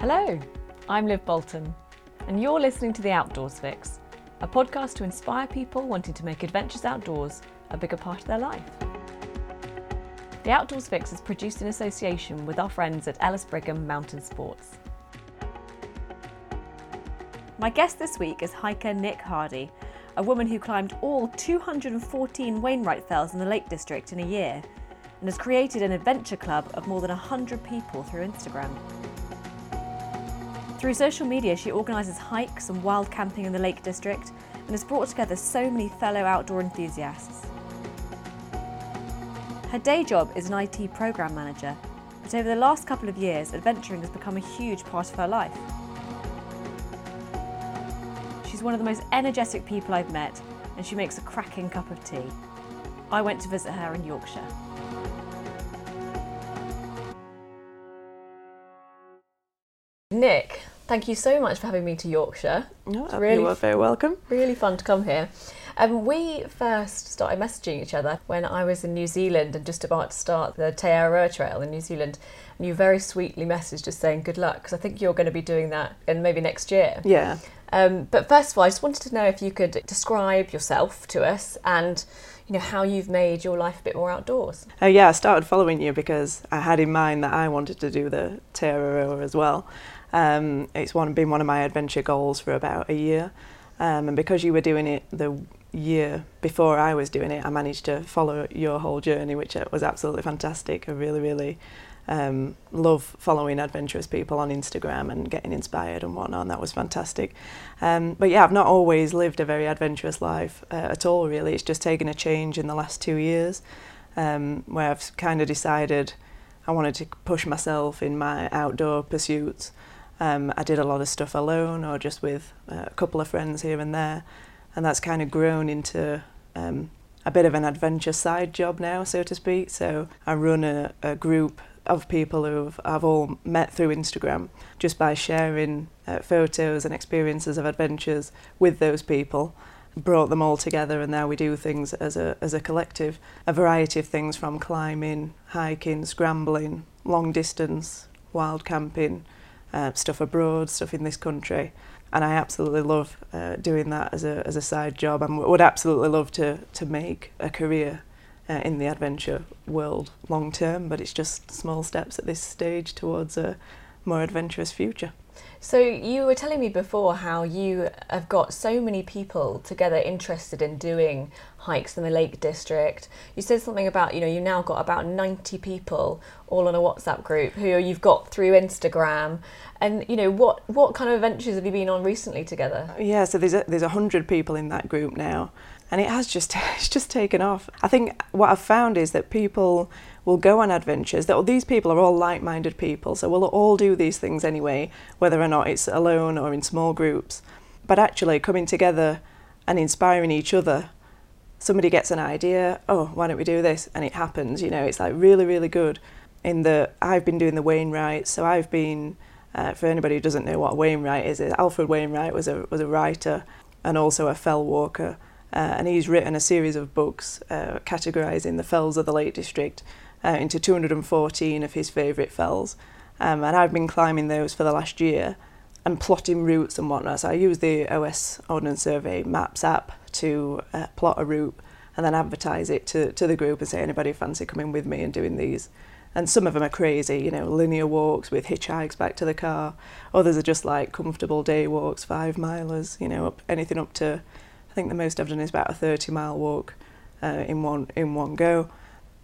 Hello, I'm Liv Bolton, and you're listening to The Outdoors Fix, a podcast to inspire people wanting to make adventures outdoors a bigger part of their life. The Outdoors Fix is produced in association with our friends at Ellis Brigham Mountain Sports. My guest this week is hiker Nic Hardy, a woman who climbed all 214 Wainwright Fells in the Lake District in a year and has created an adventure club of more than 100 people through Instagram. Through social media, she organises hikes and wild camping in the Lake District and has brought together so many fellow outdoor enthusiasts. Her day job is an IT program manager, but over the last couple of years, adventuring has become a huge part of her life. She's one of the most energetic people I've met, and she makes a cracking cup of tea. I went to visit her in Yorkshire. Thank you so much for having me to Yorkshire. No, It's really you are very welcome. Really fun to come here. Um, we first started messaging each other when I was in New Zealand and just about to start the Te Araroa Trail in New Zealand. And you very sweetly messaged just saying good luck because I think you're going to be doing that and maybe next year. Yeah. Um, but first of all, I just wanted to know if you could describe yourself to us and you know how you've made your life a bit more outdoors. Uh, yeah, I started following you because I had in mind that I wanted to do the Te Araroa as well. Um, it's one been one of my adventure goals for about a year. Um, and because you were doing it the year before I was doing it, I managed to follow your whole journey, which uh, was absolutely fantastic. I really, really um, love following adventurous people on Instagram and getting inspired and whatnot. And that was fantastic. Um, but yeah, I've not always lived a very adventurous life uh, at all. Really, it's just taken a change in the last two years, um, where I've kind of decided I wanted to push myself in my outdoor pursuits. Um, I did a lot of stuff alone or just with uh, a couple of friends here and there, and that's kind of grown into um, a bit of an adventure side job now, so to speak. So I run a, a group of people who I've all met through Instagram just by sharing uh, photos and experiences of adventures with those people. Brought them all together, and now we do things as a as a collective. A variety of things from climbing, hiking, scrambling, long distance, wild camping, uh, stuff abroad, stuff in this country, and I absolutely love uh, doing that as a as a side job, and would absolutely love to to make a career uh, in the adventure world long term. But it's just small steps at this stage towards a more adventurous future. So you were telling me before how you have got so many people together interested in doing hikes in the Lake District. You said something about you know you've now got about ninety people all on a WhatsApp group who you've got through Instagram. And you know what what kind of adventures have you been on recently together? Yeah, so there's a, there's hundred people in that group now, and it has just it's just taken off. I think what I've found is that people will go on adventures. That these people are all like-minded people, so we'll all do these things anyway, whether or not it's alone or in small groups. But actually, coming together and inspiring each other. Somebody gets an idea. Oh, why don't we do this? And it happens. You know, it's like really, really good. In the I've been doing the Wainwright, so I've been. Uh, for anybody who doesn't know what Wainwright is, Alfred Wainwright was a was a writer and also a fell walker, uh, and he's written a series of books uh, categorising the fells of the Lake District uh, into 214 of his favourite fells, um, and I've been climbing those for the last year and plotting routes and whatnot. So I use the OS Ordnance Survey Maps app to uh, plot a route and then advertise it to, to the group and say anybody fancy coming with me and doing these. And some of them are crazy, you know, linear walks with hitchhikes back to the car. Others are just like comfortable day walks, five milers, you know, up, anything up to, I think the most I've done is about a 30 mile walk uh, in one in one go.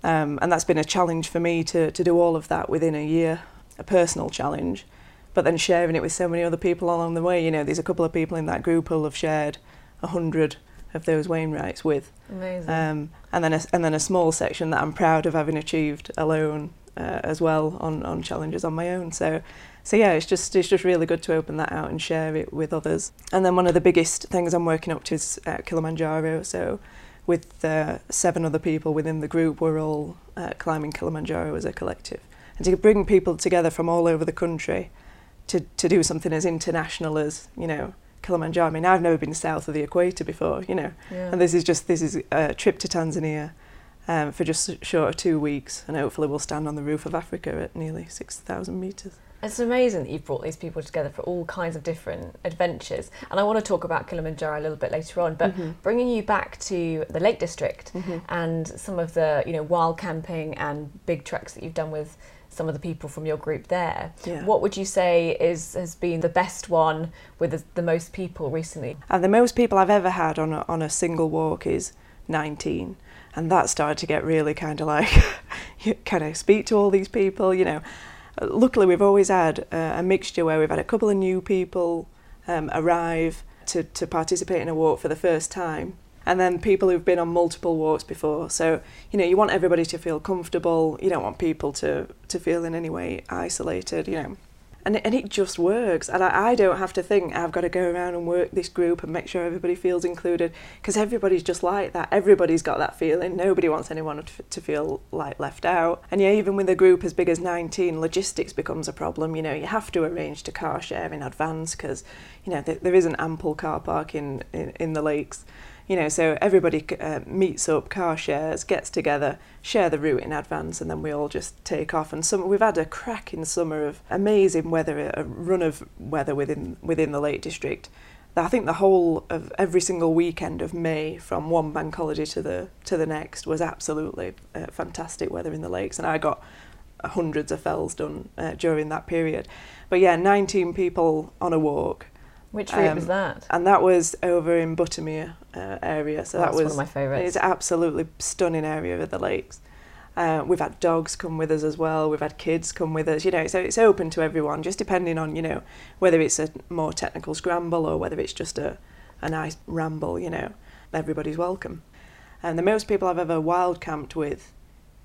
Um, and that's been a challenge for me to, to do all of that within a year, a personal challenge. But then sharing it with so many other people along the way, you know, there's a couple of people in that group who'll have shared a hundred of those Wainwrights with. Amazing. Um, and then a, and then a small section that I'm proud of having achieved alone uh, as well on, on challenges on my own. So so yeah, it's just it's just really good to open that out and share it with others. And then one of the biggest things I'm working up to is uh, Kilimanjaro. So with uh, seven other people within the group, we're all uh, climbing Kilimanjaro as a collective. And to bring people together from all over the country to, to do something as international as, you know, Kilimanjaro. I mean, I've never been south of the equator before, you know, Yeah. and this is just this is a trip to Tanzania um, for just short of two weeks, and hopefully we'll stand on the roof of Africa at nearly six thousand meters. It's amazing that you've brought these people together for all kinds of different adventures. And I want to talk about Kilimanjaro a little bit later on, but Mm-hmm. bringing you back to the Lake District and some of the, you know, wild camping and big treks that you've done with some of the people from your group there. Yeah. What would you say is has been the best one with the, the most people recently? And the most people I've ever had on a, on a single walk is 19. And that started to get really kind of like, kind of speak to all these people? You know, luckily we've always had a mixture where we've had a couple of new people um, arrive to, to participate in a walk for the first time. And then people who've been on multiple walks before. So, you know, you want everybody to feel comfortable. You don't want people to, to feel in any way isolated, you know and and it just works. And I, I don't have to think I've got to go around and work this group and make sure everybody feels included because everybody's just like that. Everybody's got that feeling. Nobody wants anyone to, to feel like left out. And yeah, even with a group as big as 19, logistics becomes a problem. You know, you have to arrange to car share in advance because you know th- there isn't ample car park in, in, in the lakes. You know, so everybody uh, meets up, car shares, gets together, share the route in advance, and then we all just take off. And some we've had a cracking summer of amazing weather, a run of weather within within the Lake District. I think the whole of every single weekend of May, from one bank holiday to the to the next, was absolutely uh, fantastic weather in the lakes, and I got hundreds of fells done uh, during that period. But yeah, 19 people on a walk. Which route Um, was that? And that was over in Buttermere uh, area. So that was one of my favourites. It's absolutely stunning area of the lakes. Uh, we've had dogs come with us as well. We've had kids come with us. You know, so it's open to everyone, just depending on you know whether it's a more technical scramble or whether it's just a a nice ramble. You know, everybody's welcome. And the most people I've ever wild camped with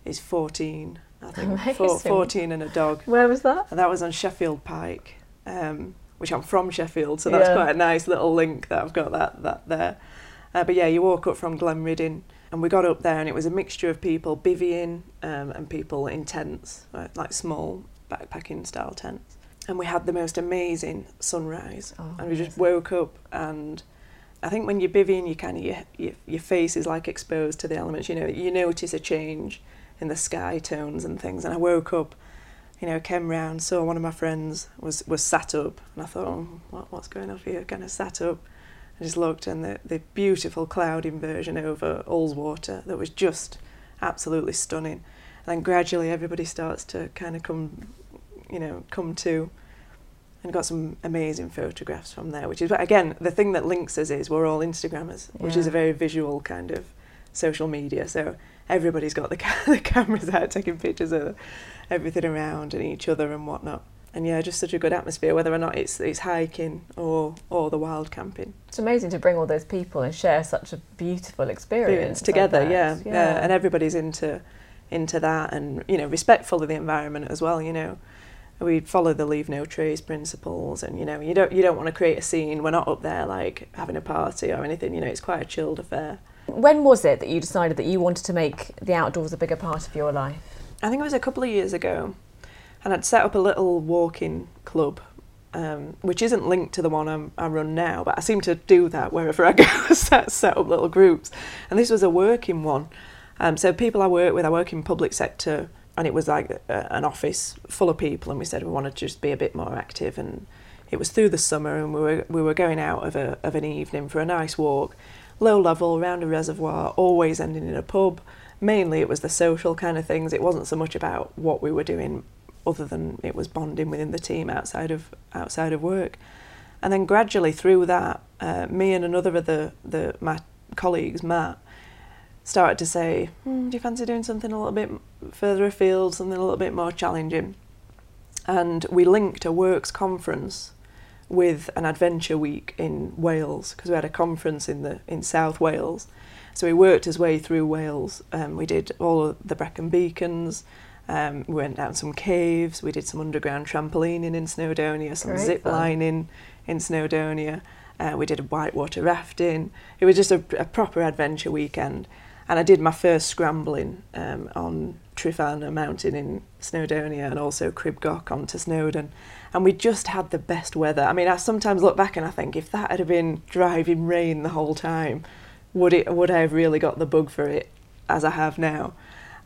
is 14. I think Four, Amazing. 14 and a dog. Where was that? And that was on Sheffield Pike, um, which I'm from Sheffield, so that's Yeah. quite a nice little link that I've got that that there. Uh, but yeah, you walk up from Glenridding, and we got up there, and it was a mixture of people bivvying um, and people in tents, right, like small backpacking style tents. And we had the most amazing sunrise, Oh, and we just woke up and. I think when you're bivvying, you kind of your, your your face is like exposed to the elements. You know, you notice a change in the sky tones and things. And I woke up you know, came round, saw one of my friends was, was sat up, and I thought, oh, what, what's going on here? Kind of sat up, and just looked, and the, the beautiful cloud inversion over Ullswater that was just absolutely stunning. And then gradually everybody starts to kind of come, you know, come to, and got some amazing photographs from there, which is, again, the thing that links us is we're all Instagrammers, which is a very visual kind of social media. So everybody's got the, ca- the cameras out taking pictures of everything around and each other and whatnot. And yeah, just such a good atmosphere, whether or not it's it's hiking or or the wild camping It's amazing to bring all those people and share such a beautiful experience together. yeah, that. yeah, and everybody's into into that, and you know, respectful of the environment as well. You know, we follow the leave no trace principles, and you know, you don't you don't want to create a scene. We're not up there like having a party or anything. You know, it's quite a chilled affair. When was it that you decided that you wanted to make the outdoors a bigger part of your life? I think it was a couple of years ago, and I'd set up a little walking club, um, which isn't linked to the one I'm, I run now, but I seem to do that wherever I go, set, set up little groups. And this was a working one. Um, so people I work with, I work in public sector, and it was like a, an office full of people, and we said we wanted to just be a bit more active. And it was through the summer, and we were we were going out of a of an evening for a nice walk, low level around a reservoir, always ending in a pub mainly it was the social kind of things. It wasn't so much about what we were doing, other than it was bonding within the team outside of outside of work. And then gradually through that, uh, me and another of the, the my colleagues, Matt, started to say, hmm, "Do you fancy doing something a little bit further afield, something a little bit more challenging?" And we linked a works conference with an adventure week in Wales because we had a conference in the in South Wales. So he worked his way through Wales. Um, we did all of the Brecon Beacons. Um, we went down some caves. We did some underground trampolining in Snowdonia, some Great zip fun. lining in Snowdonia. Uh, we did a whitewater rafting. It was just a, a proper adventure weekend. And I did my first scrambling um, on Tryfan Mountain in Snowdonia and also Crib Goch onto Snowdon. And we just had the best weather. I mean, I sometimes look back and I think if that had been driving rain the whole time, would it would I have really got the bug for it as I have now?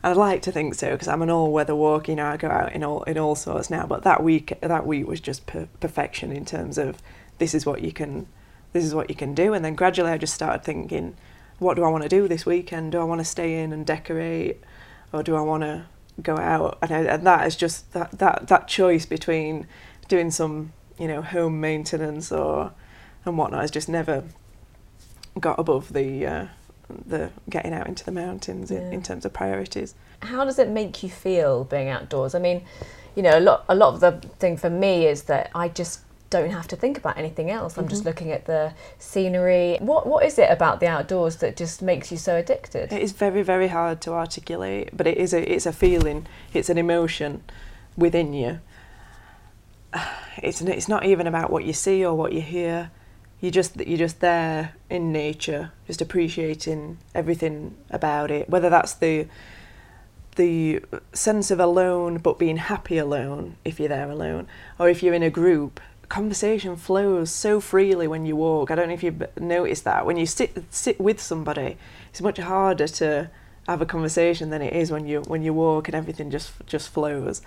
And I'd like to think so because I'm an all-weather walk. You know, I go out in all in all sorts now. But that week, that week was just per- perfection in terms of this is what you can, this is what you can do. And then gradually, I just started thinking, what do I want to do this weekend? Do I want to stay in and decorate, or do I want to go out? And, I, and that is just that that that choice between doing some you know home maintenance or and whatnot has just never got above the. Uh, the getting out into the mountains Yeah. in, in terms of priorities. How does it make you feel being outdoors? I mean, you know, a lot a lot of the thing for me is that I just don't have to think about anything else. I'm just looking at the scenery. What what is it about the outdoors that just makes you so addicted? It is very very hard to articulate, but it is a it's a feeling, it's an emotion within you. It's it's not even about what you see or what you hear. You just you're just there in nature, just appreciating everything about it. Whether that's the the sense of alone but being happy alone if you're there alone or if you're in a group conversation flows so freely when you walk i don't know if you've noticed that when you sit sit with somebody it's much harder to have a conversation than it is when you when you walk and everything just just flows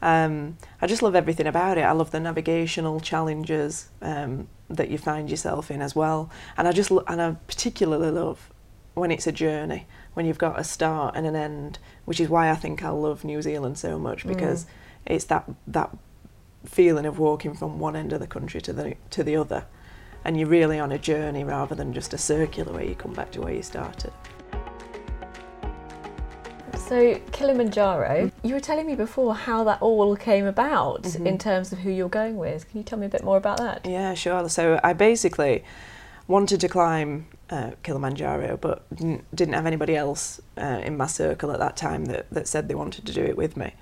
um, I just love everything about it. I love the navigational challenges um, that you find yourself in as well, and I just and I particularly love when it's a journey, when you've got a start and an end, which is why I think I love New Zealand so much mm. because it's that that feeling of walking from one end of the country to the to the other, and you're really on a journey rather than just a circular where you come back to where you started. So Kilimanjaro, you were telling me before how that all came about in terms of who you're going with. Can you tell me a bit more about that? Yeah, sure. So I basically wanted to climb uh, Kilimanjaro, but didn't, didn't have anybody else uh, in my circle at that time that, that said they wanted to do it with me.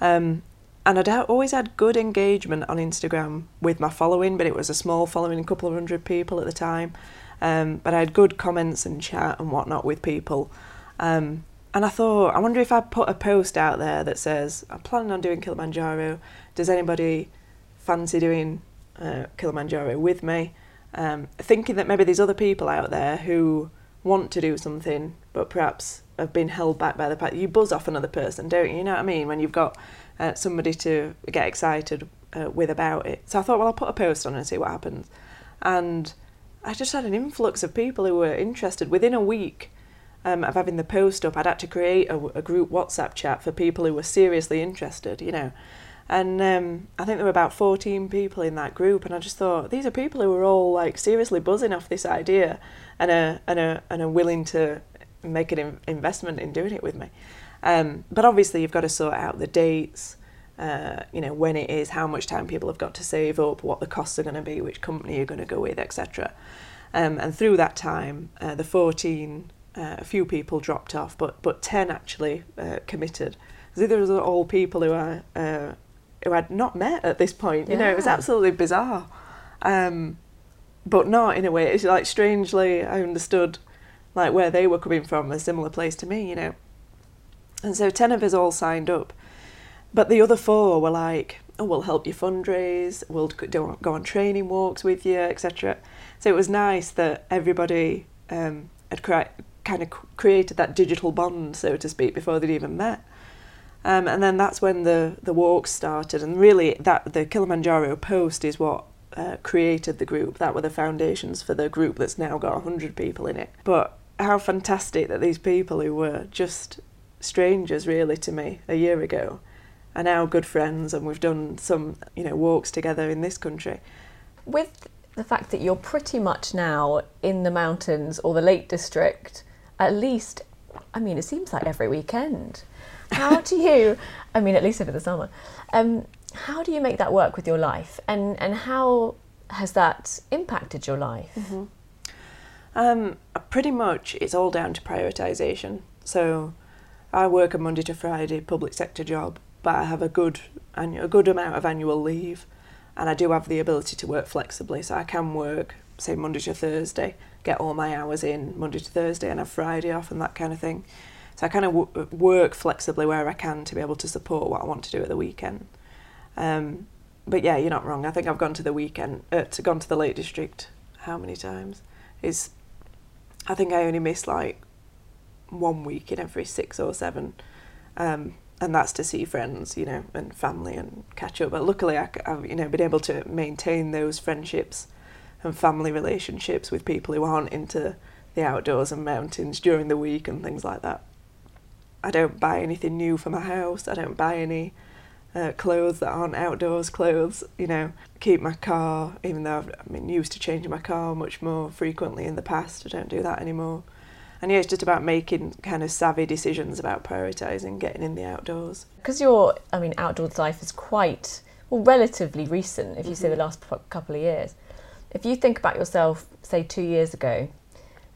Um, and I'd always had good engagement on Instagram with my following, but it was a small following, a couple of hundred people at the time. Um, but I had good comments and chat and whatnot with people. Um, and I thought, I wonder if I put a post out there that says, I'm planning on doing Kilimanjaro. Does anybody fancy doing uh, Kilimanjaro with me? Um, thinking that maybe there's other people out there who want to do something, but perhaps have been held back by the fact you buzz off another person, don't you? You know what I mean? When you've got uh, somebody to get excited uh, with about it. So I thought, well, I'll put a post on and see what happens. And I just had an influx of people who were interested within a week um, of having the post up. I'd had to create a, a group WhatsApp chat for people who were seriously interested, you know. And um, I think there were about 14 people in that group, and I just thought these are people who are all like seriously buzzing off this idea and are, and are, and are willing to make an in- investment in doing it with me. Um, but obviously, you've got to sort out the dates, uh, you know, when it is, how much time people have got to save up, what the costs are going to be, which company you're going to go with, etc. Um, and through that time, uh, the 14, uh, a few people dropped off, but but 10 actually uh, committed. So these are all people who I uh, who I'd not met at this point. You know, it was absolutely bizarre. Um, but not in a way. It's like strangely, I understood like where they were coming from, a similar place to me. You know, and so 10 of us all signed up. But the other four were like, oh, we'll help you fundraise, we'll go on training walks with you, etc. So it was nice that everybody um, had kind of created that digital bond, so to speak, before they'd even met. Um, and then that's when the, the walks started. And really, that the Kilimanjaro post is what uh, created the group. That were the foundations for the group that's now got 100 people in it. But how fantastic that these people who were just strangers really to me a year ago are now good friends and we've done some you know walks together in this country With the fact that you're pretty much now in the mountains or the Lake District, at least, I mean, it seems like every weekend. How do you, I mean, at least over the summer, um, how do you make that work with your life? And, and how has that impacted your life? um, pretty much it's all down to prioritization so I work a Monday to Friday public sector job but I have a good a good amount of annual leave and I do have the ability to work flexibly so I can work say Monday to Thursday get all my hours in Monday to Thursday and have Friday off and that kind of thing so I kind of w- work flexibly where I can to be able to support what I want to do at the weekend um, but yeah you're not wrong I think I've gone to the weekend uh, to gone to the Lake District how many times is I think I only missed like one week in every six or seven. Um, and that's to see friends, you know, and family and catch up. But luckily, I, have you know been able to maintain those friendships and family relationships with people who aren't into the outdoors and mountains during the week and things like that. I don't buy anything new for my house. I don't buy any uh, clothes that aren't outdoors clothes. You know, keep my car, even though I've been used to changing my car much more frequently in the past. I don't do that anymore. And yeah, it's just about making kind of savvy decisions about prioritising getting in the outdoors. Because your, I mean, outdoors life is quite, well, relatively recent, if you mm-hmm. say the last couple of years. If you think about yourself, say, two years ago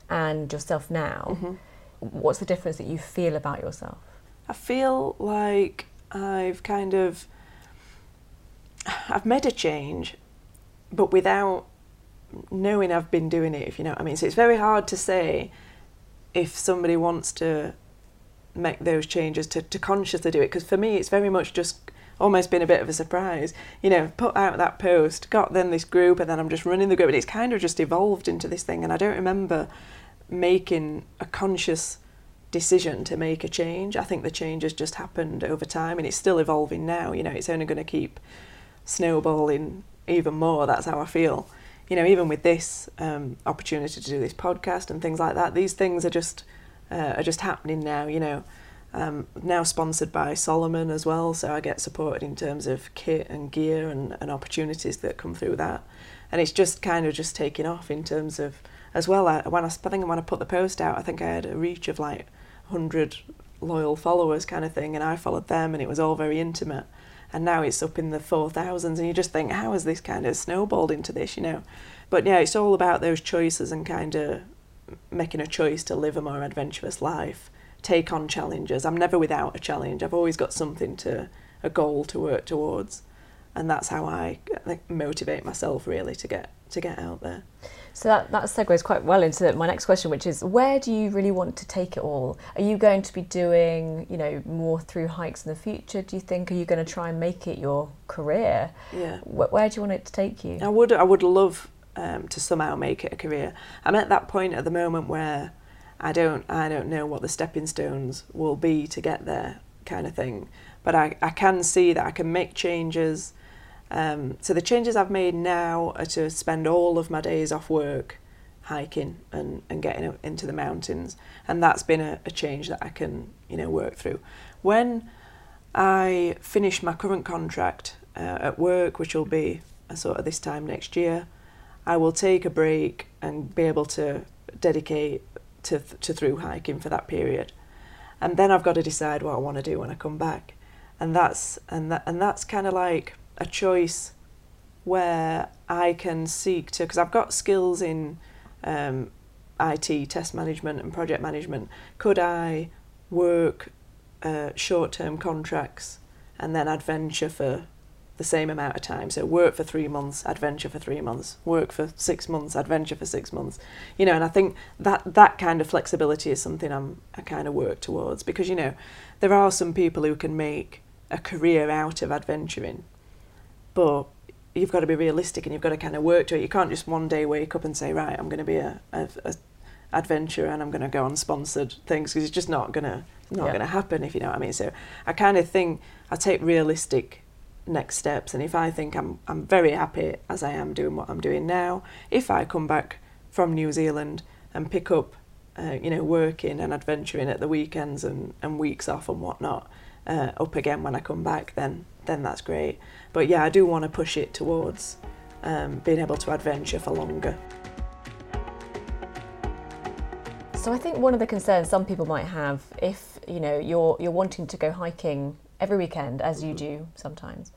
and yourself now, mm-hmm. what's the difference that you feel about yourself? I feel like I've kind of, I've made a change, but without knowing I've been doing it, if you know what I mean. So it's very hard to say if somebody wants to make those changes to, to consciously do it because for me it's very much just almost been a bit of a surprise. You know put out that post got then this group and then i'm just running the group and it's kind of just evolved into this thing and i don't remember making a conscious decision to make a change. I think the change has just happened over time and it's still evolving now. You know it's only going to keep snowballing even more that's how i feel. You know, even with this um, opportunity to do this podcast and things like that, these things are just uh, are just happening now. You know, um, now sponsored by Salomon as well, so I get supported in terms of kit and gear and, and opportunities that come through that, and it's just kind of just taking off in terms of as well. I, when I, I think when I put the post out, I think I had a reach of like hundred loyal followers kind of thing, and I followed them, and it was all very intimate. And now it's up in the 4000s and you just think how has this kind of snowballed into this you know? But yeah it's all about those choices and kind of making a choice to live a more adventurous life take on challenges i'm never without a challenge i've always got something to a goal to work towards and that's how i like, motivate myself really to get to get out there so that, that segues quite well into my next question, which is where do you really want to take it all? Are you going to be doing, you know, more through hikes in the future? Do you think? Are you going to try and make it your career? Yeah. Where, where do you want it to take you? I would. I would love um, to somehow make it a career. I'm at that point at the moment where I don't. I don't know what the stepping stones will be to get there, kind of thing. But I, I can see that I can make changes um, so the changes I've made now are to spend all of my days off work hiking and, and getting into the mountains and that's been a, a change that I can you know work through. When I finish my current contract uh, at work, which will be sort of this time next year, I will take a break and be able to dedicate to, to through hiking for that period. And then I've got to decide what I want to do when I come back. And that's and that and that's kind of like a choice where I can seek to, because I've got skills in um, IT, test management, and project management. Could I work uh, short term contracts and then adventure for the same amount of time? So, work for three months, adventure for three months, work for six months, adventure for six months. You know, and I think that that kind of flexibility is something I'm, I kind of work towards because, you know, there are some people who can make a career out of adventuring but you've got to be realistic and you've got to kind of work to it. You can't just one day wake up and say, right, I'm going to be a, a, a adventurer and I'm going to go on sponsored things because it's just not going to not yeah. going to happen if you know what I mean. So I kind of think I take realistic next steps, and if I think I'm I'm very happy as I am doing what I'm doing now, if I come back from New Zealand and pick up, uh, you know, working and adventuring at the weekends and, and weeks off and whatnot, uh, up again when I come back, then then that's great. But yeah, I do want to push it towards um, being able to adventure for longer. So I think one of the concerns some people might have, if you know you're you're wanting to go hiking every weekend, as you do sometimes,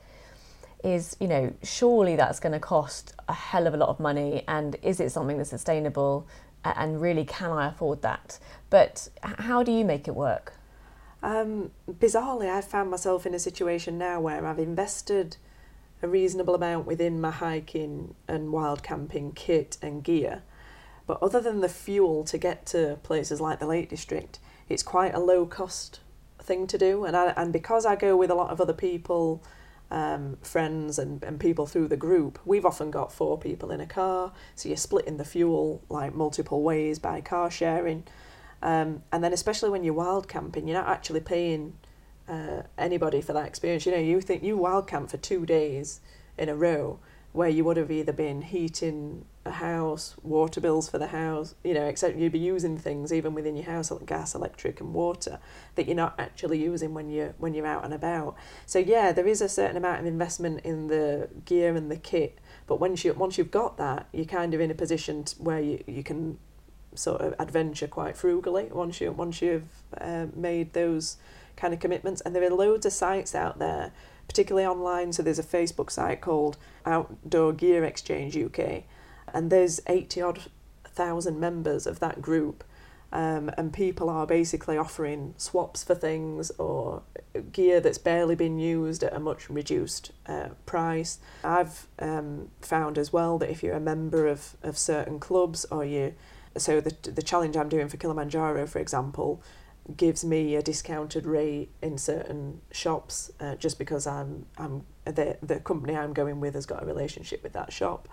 is you know surely that's going to cost a hell of a lot of money, and is it something that's sustainable? And really, can I afford that? But how do you make it work? Um, bizarrely, I've found myself in a situation now where I've invested a reasonable amount within my hiking and wild camping kit and gear. But other than the fuel to get to places like the Lake District, it's quite a low cost thing to do. And, I, and because I go with a lot of other people, um, friends and, and people through the group, we've often got four people in a car. So you're splitting the fuel like multiple ways by car sharing. Um, and then especially when you're wild camping, you're not actually paying uh, anybody for that experience. You know, you think you wild camp for two days in a row, where you would have either been heating a house, water bills for the house, you know, except you'd be using things even within your house like gas, electric, and water that you're not actually using when you're when you're out and about. So yeah, there is a certain amount of investment in the gear and the kit, but once you once you've got that, you're kind of in a position where you, you can sort of adventure quite frugally once you once you've uh, made those kind of commitments. And there are loads of sites out there particularly online. So there's a Facebook site called Outdoor Gear Exchange UK, and there's 80 odd thousand members of that group. Um, and people are basically offering swaps for things or gear that's barely been used at a much reduced uh, price. I've um, found as well that if you're a member of, of certain clubs or you, so the, the challenge I'm doing for Kilimanjaro, for example, gives me a discounted rate in certain shops uh, just because I'm I'm the the company I'm going with has got a relationship with that shop.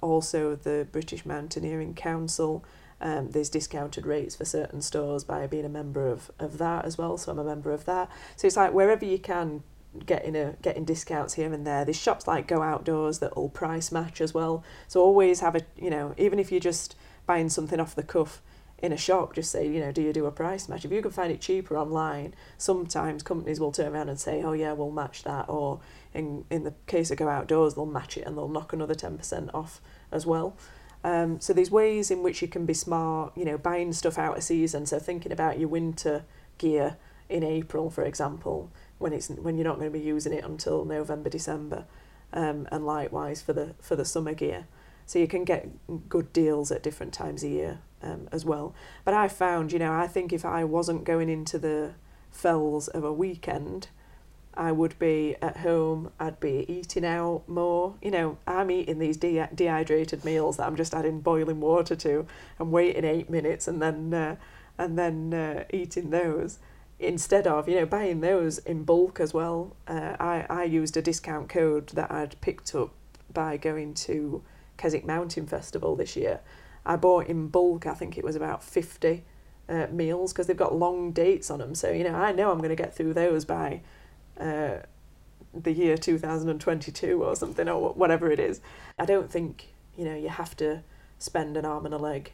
Also, the British Mountaineering Council. Um, there's discounted rates for certain stores by being a member of, of that as well. So I'm a member of that. So it's like wherever you can getting a getting discounts here and there. There's shops like Go Outdoors that will price match as well. So always have a you know even if you're just buying something off the cuff, in a shop just say, you know, do you do a price match? If you can find it cheaper online, sometimes companies will turn around and say, oh yeah, we'll match that. Or in, in the case of Go Outdoors, they'll match it and they'll knock another 10% off as well. Um, so there's ways in which you can be smart, you know, buying stuff out of season. So thinking about your winter gear in April, for example, when it's when you're not going to be using it until November, December, um, and likewise for the for the summer gear. So you can get good deals at different times of year um, as well. But I found, you know, I think if I wasn't going into the fells of a weekend, I would be at home, I'd be eating out more. You know, I'm eating these de- dehydrated meals that I'm just adding boiling water to and waiting eight minutes and then, uh, and then uh, eating those instead of, you know, buying those in bulk as well. Uh, I, I used a discount code that I'd picked up by going to Keswick Mountain Festival this year I bought in bulk, I think it was about 50 uh, meals because they've got long dates on them. So, you know, I know I'm going to get through those by uh, the year 2022 or something or whatever it is. I don't think, you know, you have to spend an arm and a leg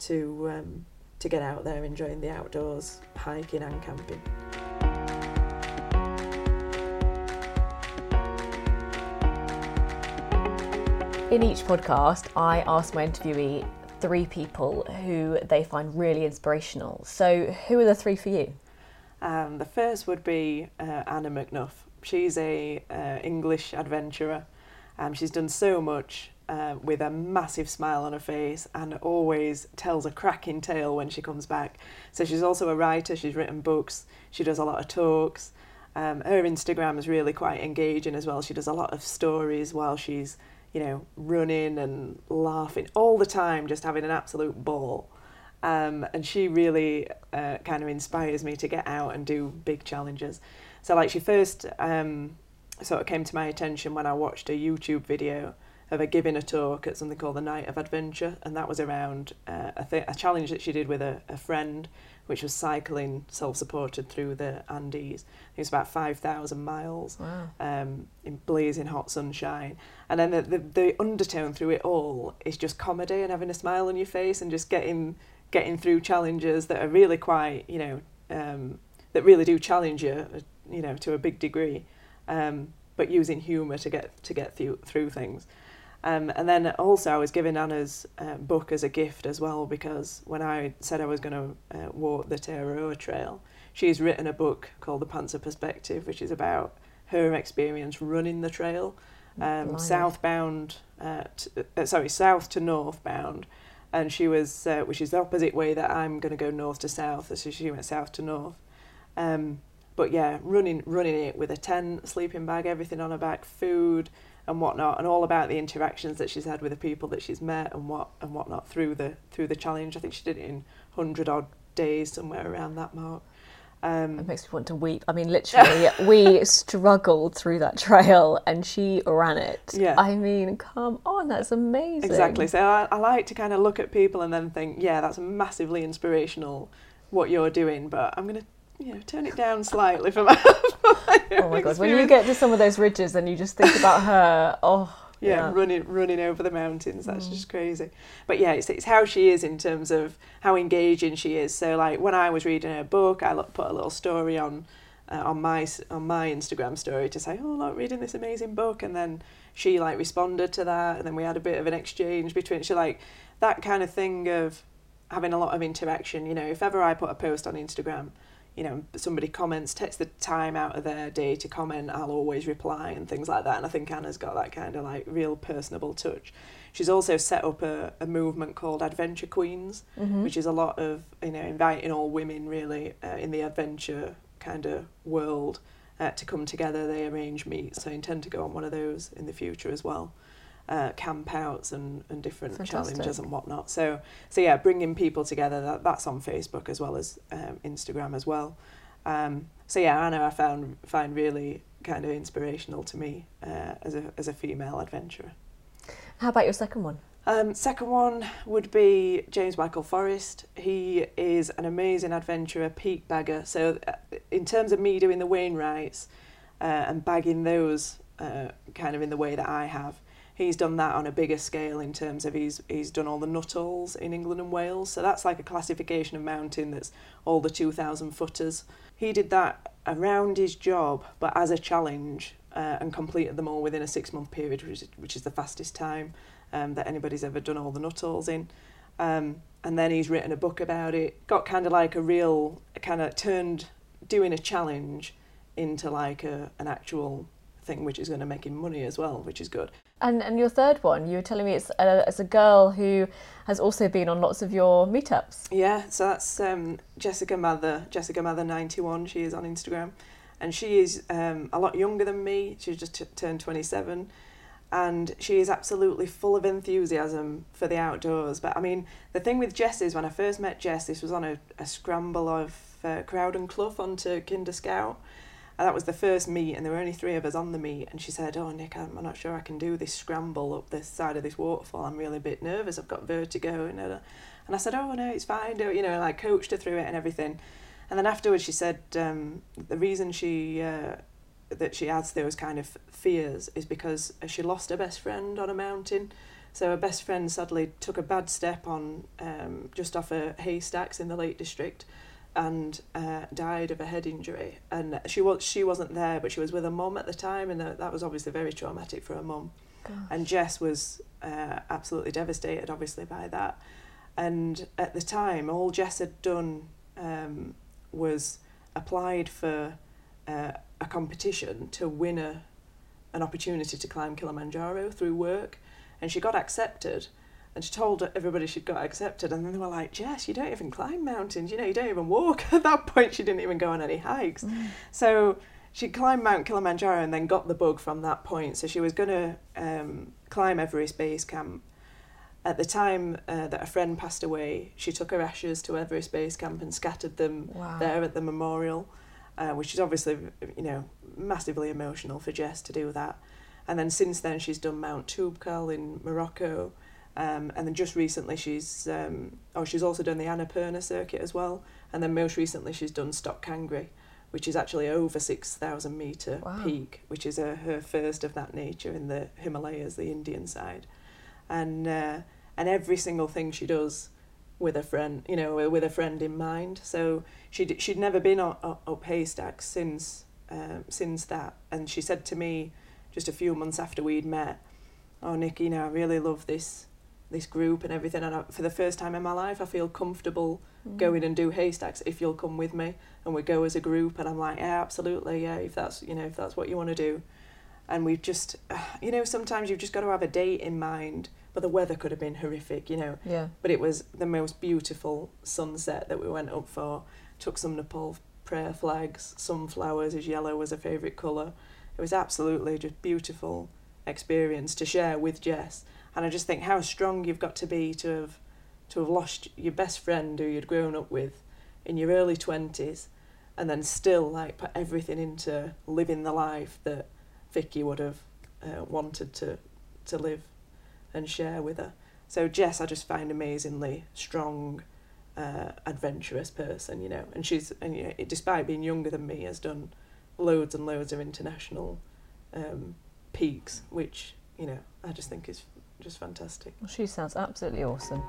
to, um, to get out there enjoying the outdoors, hiking and camping. In each podcast, I ask my interviewee three people who they find really inspirational. So, who are the three for you? Um, the first would be uh, Anna McNuff. She's a uh, English adventurer. Um, she's done so much uh, with a massive smile on her face and always tells a cracking tale when she comes back. So she's also a writer. She's written books. She does a lot of talks. Um, her Instagram is really quite engaging as well. She does a lot of stories while she's you know, running and laughing all the time, just having an absolute ball. Um, and she really uh, kind of inspires me to get out and do big challenges. So, like, she first um, sort of came to my attention when I watched a YouTube video of her giving a talk at something called the Night of Adventure, and that was around uh, a, th- a challenge that she did with a, a friend which was cycling self-supported through the Andes. It was about 5,000 miles wow. um, in blazing hot sunshine. And then the, the, the undertone through it all is just comedy and having a smile on your face and just getting getting through challenges that are really quite, you know, um, that really do challenge you, you know, to a big degree, um, but using humour to get to get through through things. Um, and then also I was given Anna's uh, book as a gift as well because when I said I was going to uh, walk the Te Araroa Trail, she's written a book called The Pants of Perspective, which is about her experience running the trail, um, southbound, uh, to, uh, sorry, south to northbound. And she was, uh, which is the opposite way that I'm going to go north to south, so she went south to north. Um, but yeah, running running it with a tent, sleeping bag, everything on her back, food, and whatnot, and all about the interactions that she's had with the people that she's met and what and whatnot through the through the challenge. I think she did it in hundred odd days, somewhere around that mark. Um, it makes me want to weep. I mean, literally, we struggled through that trail, and she ran it. Yeah. I mean, come on, that's amazing. Exactly. So I, I like to kind of look at people and then think, yeah, that's massively inspirational what you're doing, but I'm gonna you know turn it down slightly for my. oh my god! When you get to some of those ridges and you just think about her, oh. Yeah, Yeah. running running over the mountains. That's Mm. just crazy. But yeah, it's it's how she is in terms of how engaging she is. So like when I was reading her book, I put a little story on uh, on my on my Instagram story to say, "Oh, look, reading this amazing book," and then she like responded to that, and then we had a bit of an exchange between. She like that kind of thing of having a lot of interaction. You know, if ever I put a post on Instagram, you know, somebody comments, takes the time out of their day to comment, I'll always reply and things like that. And I think Anna's got that kind of like real personable touch. She's also set up a, a movement called Adventure Queens, Mhm. which is a lot of you know inviting all women really uh, in the adventure kind of world uh, to come together. They arrange meets. So I intend to go on one of those in the future as well. Uh, camp outs and, and different Fantastic. challenges and whatnot. So so yeah, bringing people together. That, that's on Facebook as well as um, Instagram as well. Um, so yeah, Anna I found find really kind of inspirational to me uh, as a as a female adventurer. How about your second one? Um, second one would be James Michael Forrest. He is an amazing adventurer, peak bagger. So, uh, in terms of me doing the Wainwrights uh, and bagging those uh, kind of in the way that I have, he's done that on a bigger scale in terms of he's he's done all the Nuttalls in England and Wales. So that's like a classification of mountain that's all the two thousand footers. He did that around his job, but as a challenge, uh, and completed them all within a six month period, which is, which is the fastest time um, that anybody's ever done all the Nuttalls in. Um, and then he's written a book about it. Got kind of like a real, kind of turned doing a challenge into like a, an actual thing, which is going to make him money as well, which is good. And and your third one, you were telling me it's a, it's a girl who has also been on lots of your meetups. Yeah, so that's um, Jessica Mather, Jessica Mather 91, she is on Instagram. And she is um, a lot younger than me, she's just t- turned 27. And she is absolutely full of enthusiasm for the outdoors. But I mean, the thing with Jess is when I first met Jess, this was on a, a scramble of uh, Crowden Clough onto Kinder Scout. And that was the first meet, and there were only three of us on the meet. And she said, Oh, Nic, I'm not sure I can do this scramble up this side of this waterfall. I'm really a bit nervous. I've got vertigo. And, and I said, Oh, no, it's fine. Do it. You know, and I coached her through it and everything. And then afterwards, she said um, the reason she uh, that she has those kind of fears is because she lost her best friend on a mountain. So her best friend sadly took a bad step on um, just off a haystacks in the Lake District, and uh, died of a head injury. And she was she wasn't there, but she was with her mum at the time, and that was obviously very traumatic for her mum. And Jess was uh, absolutely devastated, obviously, by that. And at the time, all Jess had done um, was applied for uh, a competition to win a, an opportunity to climb Kilimanjaro through work. And she got accepted. And she told everybody she'd got accepted. And then they were like, Jess, you don't even climb mountains. You know, you don't even walk. At that point, she didn't even go on any hikes. So she climbed Mount Kilimanjaro and then got the bug from that point. So she was going to um, climb Everest Base Camp. At the time uh, that a friend passed away, she took her ashes to Everest Base Camp and scattered them Wow. there at the memorial, uh, which is obviously, you know, massively emotional for Jess to do that. And then since then, she's done Mount Toubkal in Morocco. Um, and then just recently, she's um, oh, she's also done the Annapurna circuit as well. And then most recently, she's done Stok Kangri, which is actually over six thousand meter Wow. peak, which is a, her first of that nature in the Himalayas, the Indian side. And uh, and every single thing she does with a friend, you know, with a friend in mind. So she'd she'd never been up, up, haystacks since um, since that, and she said to me just a few months after we'd met, "Oh, Nikki, now I really love this this group and everything, and I, for the first time in my life, I feel comfortable Mm. going and do haystacks if you'll come with me and we go as a group." And I'm like, "Yeah, absolutely, yeah, if that's you know if that's what you want to do." And we've just, you know, sometimes you've just got to have a date in mind, but the weather could have been horrific, you know Yeah. but it was the most beautiful sunset that we went up for. Took some Nepal prayer flags, sunflowers as yellow was a favourite colour. It was absolutely just beautiful experience to share with Jess. And I just think how strong you've got to be to have to have lost your best friend who you'd grown up with in your early twenties and then still like put everything into living the life that Vicky would have uh, wanted to to live and share with her. So Jess, I just find amazingly strong uh, adventurous person, you know. And she's, and you know, despite being younger than me, has done loads and loads of international um, peaks, which you know I just think is just fantastic. Well, she sounds absolutely awesome.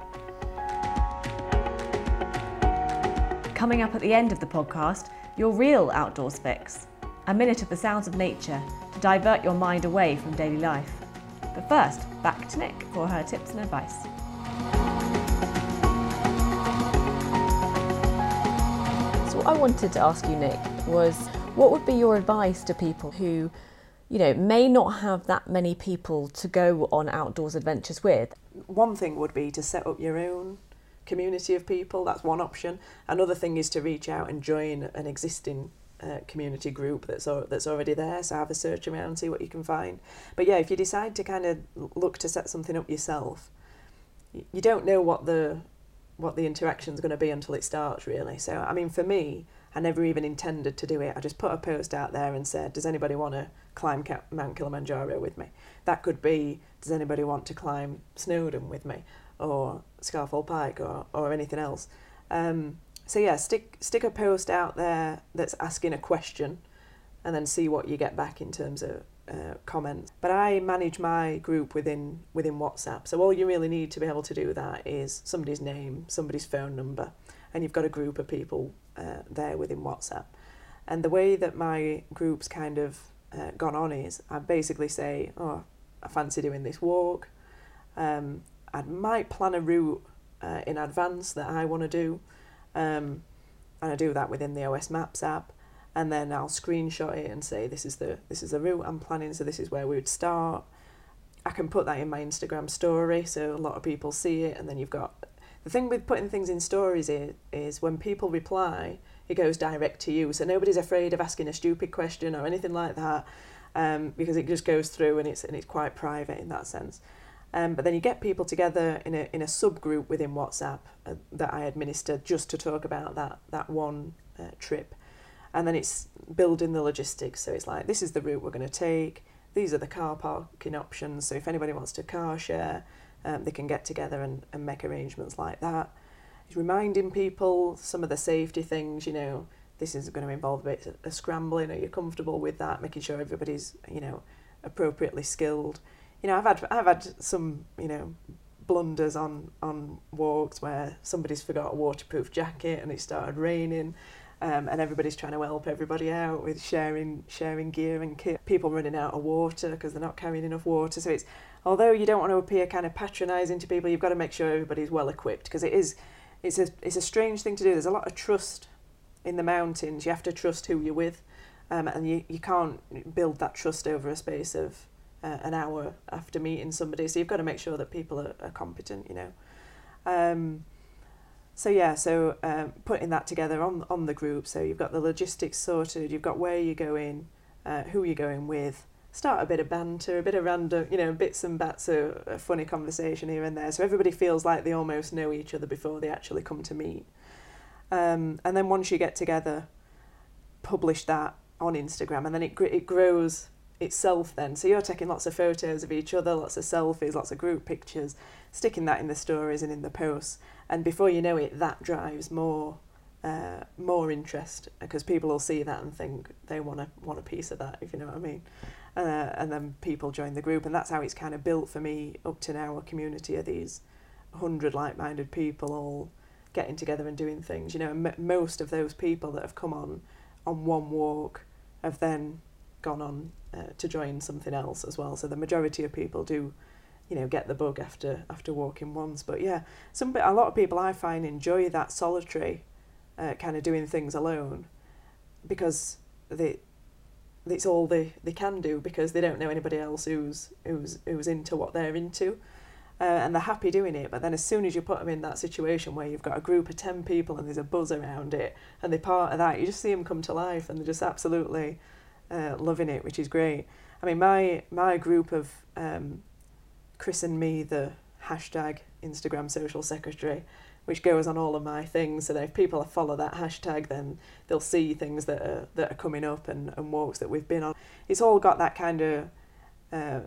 Coming up at the end of the podcast, your real outdoors fix. A minute of the sounds of nature to divert your mind away from daily life. But first, back to Nic for her tips and advice. So, what I wanted to ask you, Nic, was what would be your advice to people who, you know, may not have that many people to go on outdoors adventures with? One thing would be to set up your own community of people. That's one option. Another thing is to reach out and join an existing uh, community group that's that's already there. So have a search around, and see what you can find. But yeah, if you decide to kind of look to set something up yourself, you don't know what the what the interaction is going to be until it starts really. So I mean, for me, I never even intended to do it. I just put a post out there and said, "Does anybody want to climb Mount Kilimanjaro with me?" That could be, "Does anybody want to climb Snowdon with me?" or Scafell Pike or, or anything else. Um, so yeah, stick stick a post out there that's asking a question, and then see what you get back in terms of uh, comments. But I manage my group within within WhatsApp, so all you really need to be able to do that is somebody's name, somebody's phone number, and you've got a group of people uh, there within WhatsApp. And the way that my group's kind of uh, gone on is I basically say, oh, I fancy doing this walk. Um, I might plan a route uh, in advance that I want to do, um, and I do that within the OS Maps app, and then I'll screenshot it and say this is the this is the route I'm planning, so this is where we would start. I can put that in my Instagram story, so a lot of people see it, and then you've got the thing with putting things in stories is, is when people reply, it goes direct to you, so nobody's afraid of asking a stupid question or anything like that, um, because it just goes through and it's and it's quite private in that sense. Um, but then you get people together in a, in a subgroup within WhatsApp uh, that I administer just to talk about that, that one uh, trip. And then it's building the logistics. So it's like, this is the route we're going to take. These are the car parking options. So if anybody wants to car share, um, they can get together and, and make arrangements like that. It's reminding people some of the safety things, you know, this is going to involve a bit of scrambling. Are you comfortable with that? Making sure everybody's, you know, appropriately skilled you know, I've had I've had some, you know, blunders on on walks where somebody's forgot a waterproof jacket and it started raining. Um, and everybody's trying to help everybody out with sharing sharing gear and kit. People running out of water because they're not carrying enough water. So it's although you don't want to appear kind of patronising to people, you've got to make sure everybody's well equipped because it is it's a it's a strange thing to do. There's a lot of trust in the mountains. You have to trust who you're with, um, and you you can't build that trust over a space of uh, an hour after meeting somebody. So you've got to make sure that people are, are competent, you know. Um, so yeah, so um, putting that together on on the group. So you've got the logistics sorted. You've got where you're going, uh, who you're going with. Start a bit of banter, a bit of random, you know, bits and bats of a funny conversation here and there. So everybody feels like they almost know each other before they actually come to meet. Um, and then once you get together, publish that on Instagram, and then it it grows itself then. So you're taking lots of photos of each other, lots of selfies, lots of group pictures, sticking that in the stories and in the posts, and before you know it, that drives more uh, more interest because people will see that and think they want to want a piece of that, if you know what I mean. Uh, and then people join the group, and that's how it's kind of built for me up to now. A community of these hundred like-minded people all getting together and doing things. You know, m- most of those people that have come on on one walk have then gone on uh, to join something else as well. So the majority of people do, you know, get the bug after after walking once. But yeah, some a lot of people I find enjoy that solitary, uh, kind of doing things alone, because they. It's all they, they can do because they don't know anybody else who's who's who's into what they're into, uh, and they're happy doing it. But then as soon as you put them in that situation where you've got a group of ten people and there's a buzz around it, and they're part of that, you just see them come to life, and they're just absolutely uh, loving it, which is great. I mean, my my group of um, Chris and me, the hashtag Instagram social secretary, which goes on all of my things. So that if people follow that hashtag, then they'll see things that are that are coming up and, and walks that we've been on. It's all got that kind of uh,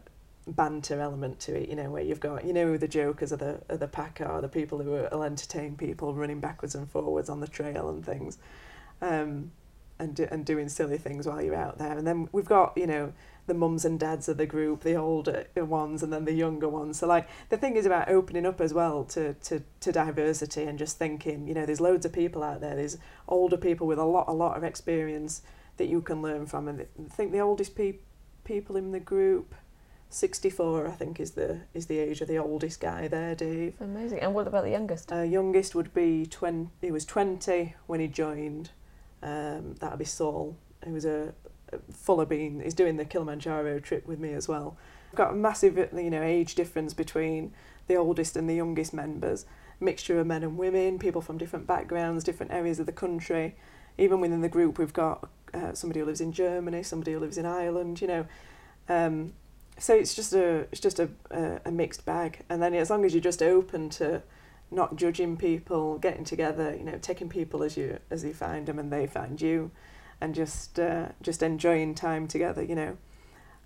banter element to it, you know, where you've got, you know, the jokers of the, are the pack are, the people who will entertain people running backwards and forwards on the trail and things. Um, and, and doing silly things while you're out there. And then we've got, you know, the mums and dads of the group, the older ones and then the younger ones. So like the thing is about opening up as well to, to, to diversity and just thinking, you know, there's loads of people out there. There's older people with a lot a lot of experience that you can learn from. And I think the oldest pe- people in the group, 64 I think is the is the age of the oldest guy there, Dave. Amazing. And what about the youngest? Uh, youngest would be 20, he was 20 when he joined. Um, that would be Saul, who was a, full Bean is doing the Kilimanjaro trip with me as well. We've got a massive you know, age difference between the oldest and the youngest members, mixture of men and women, people from different backgrounds, different areas of the country. Even within the group, we've got uh, somebody who lives in Germany, somebody who lives in Ireland, you know. Um, so it's just a it's just a, a, a mixed bag. And then as long as you're just open to not judging people, getting together, you know, taking people as you as you find them and they find you, and just uh, just enjoying time together, you know.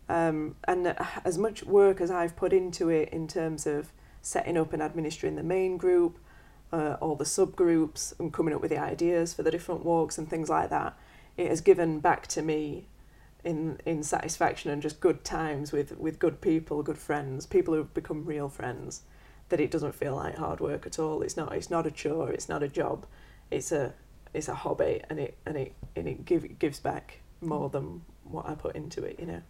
Um, and as much work as I've put into it in terms of setting up and administering the main group, uh, all the subgroups, and coming up with the ideas for the different walks and things like that, it has given back to me in in satisfaction and just good times with with good people, good friends, people who've become real friends. That it doesn't feel like hard work at all. It's not. It's not a chore. It's not a job. It's a it's a hobby, and it and it and it give, gives back more than what I put into it. You know.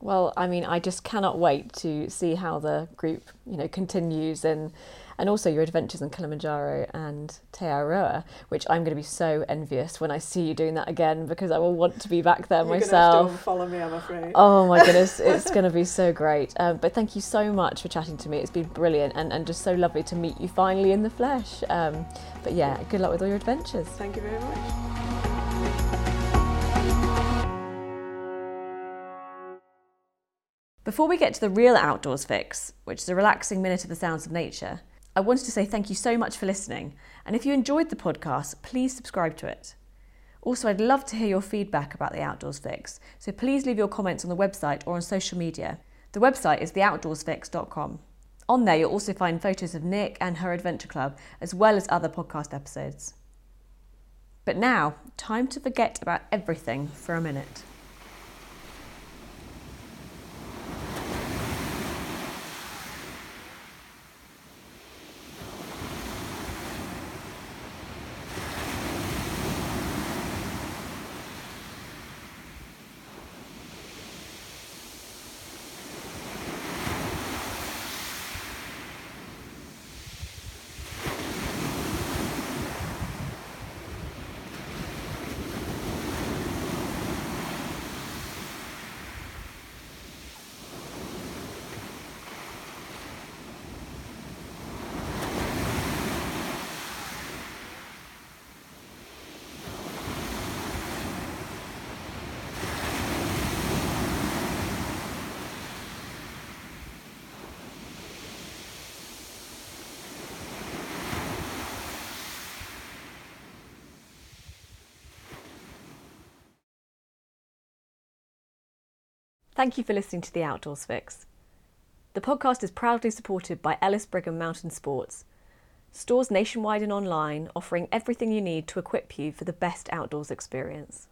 Well, I mean, I just cannot wait to see how the group, you know, continues and and also your adventures in Kilimanjaro and Te Araroa, which I'm going to be so envious when I see you doing that again because I will want to be back there You're myself. Follow me, I'm afraid. Oh my goodness, it's going to be so great. Um, but thank you so much for chatting to me. It's been brilliant and, and just so lovely to meet you finally in the flesh. Um, but yeah, good luck with all your adventures. Thank you very much. Before we get to the real outdoors fix, which is a relaxing minute of the sounds of nature, I wanted to say thank you so much for listening. And if you enjoyed the podcast, please subscribe to it. Also, I'd love to hear your feedback about the Outdoors Fix, so please leave your comments on the website or on social media. The website is theoutdoorsfix.com. On there, you'll also find photos of Nic and her adventure club, as well as other podcast episodes. But now, time to forget about everything for a minute. Thank you for listening to The Outdoors Fix. The podcast is proudly supported by Ellis Brigham Mountain Sports, stores nationwide and online offering everything you need to equip you for the best outdoors experience.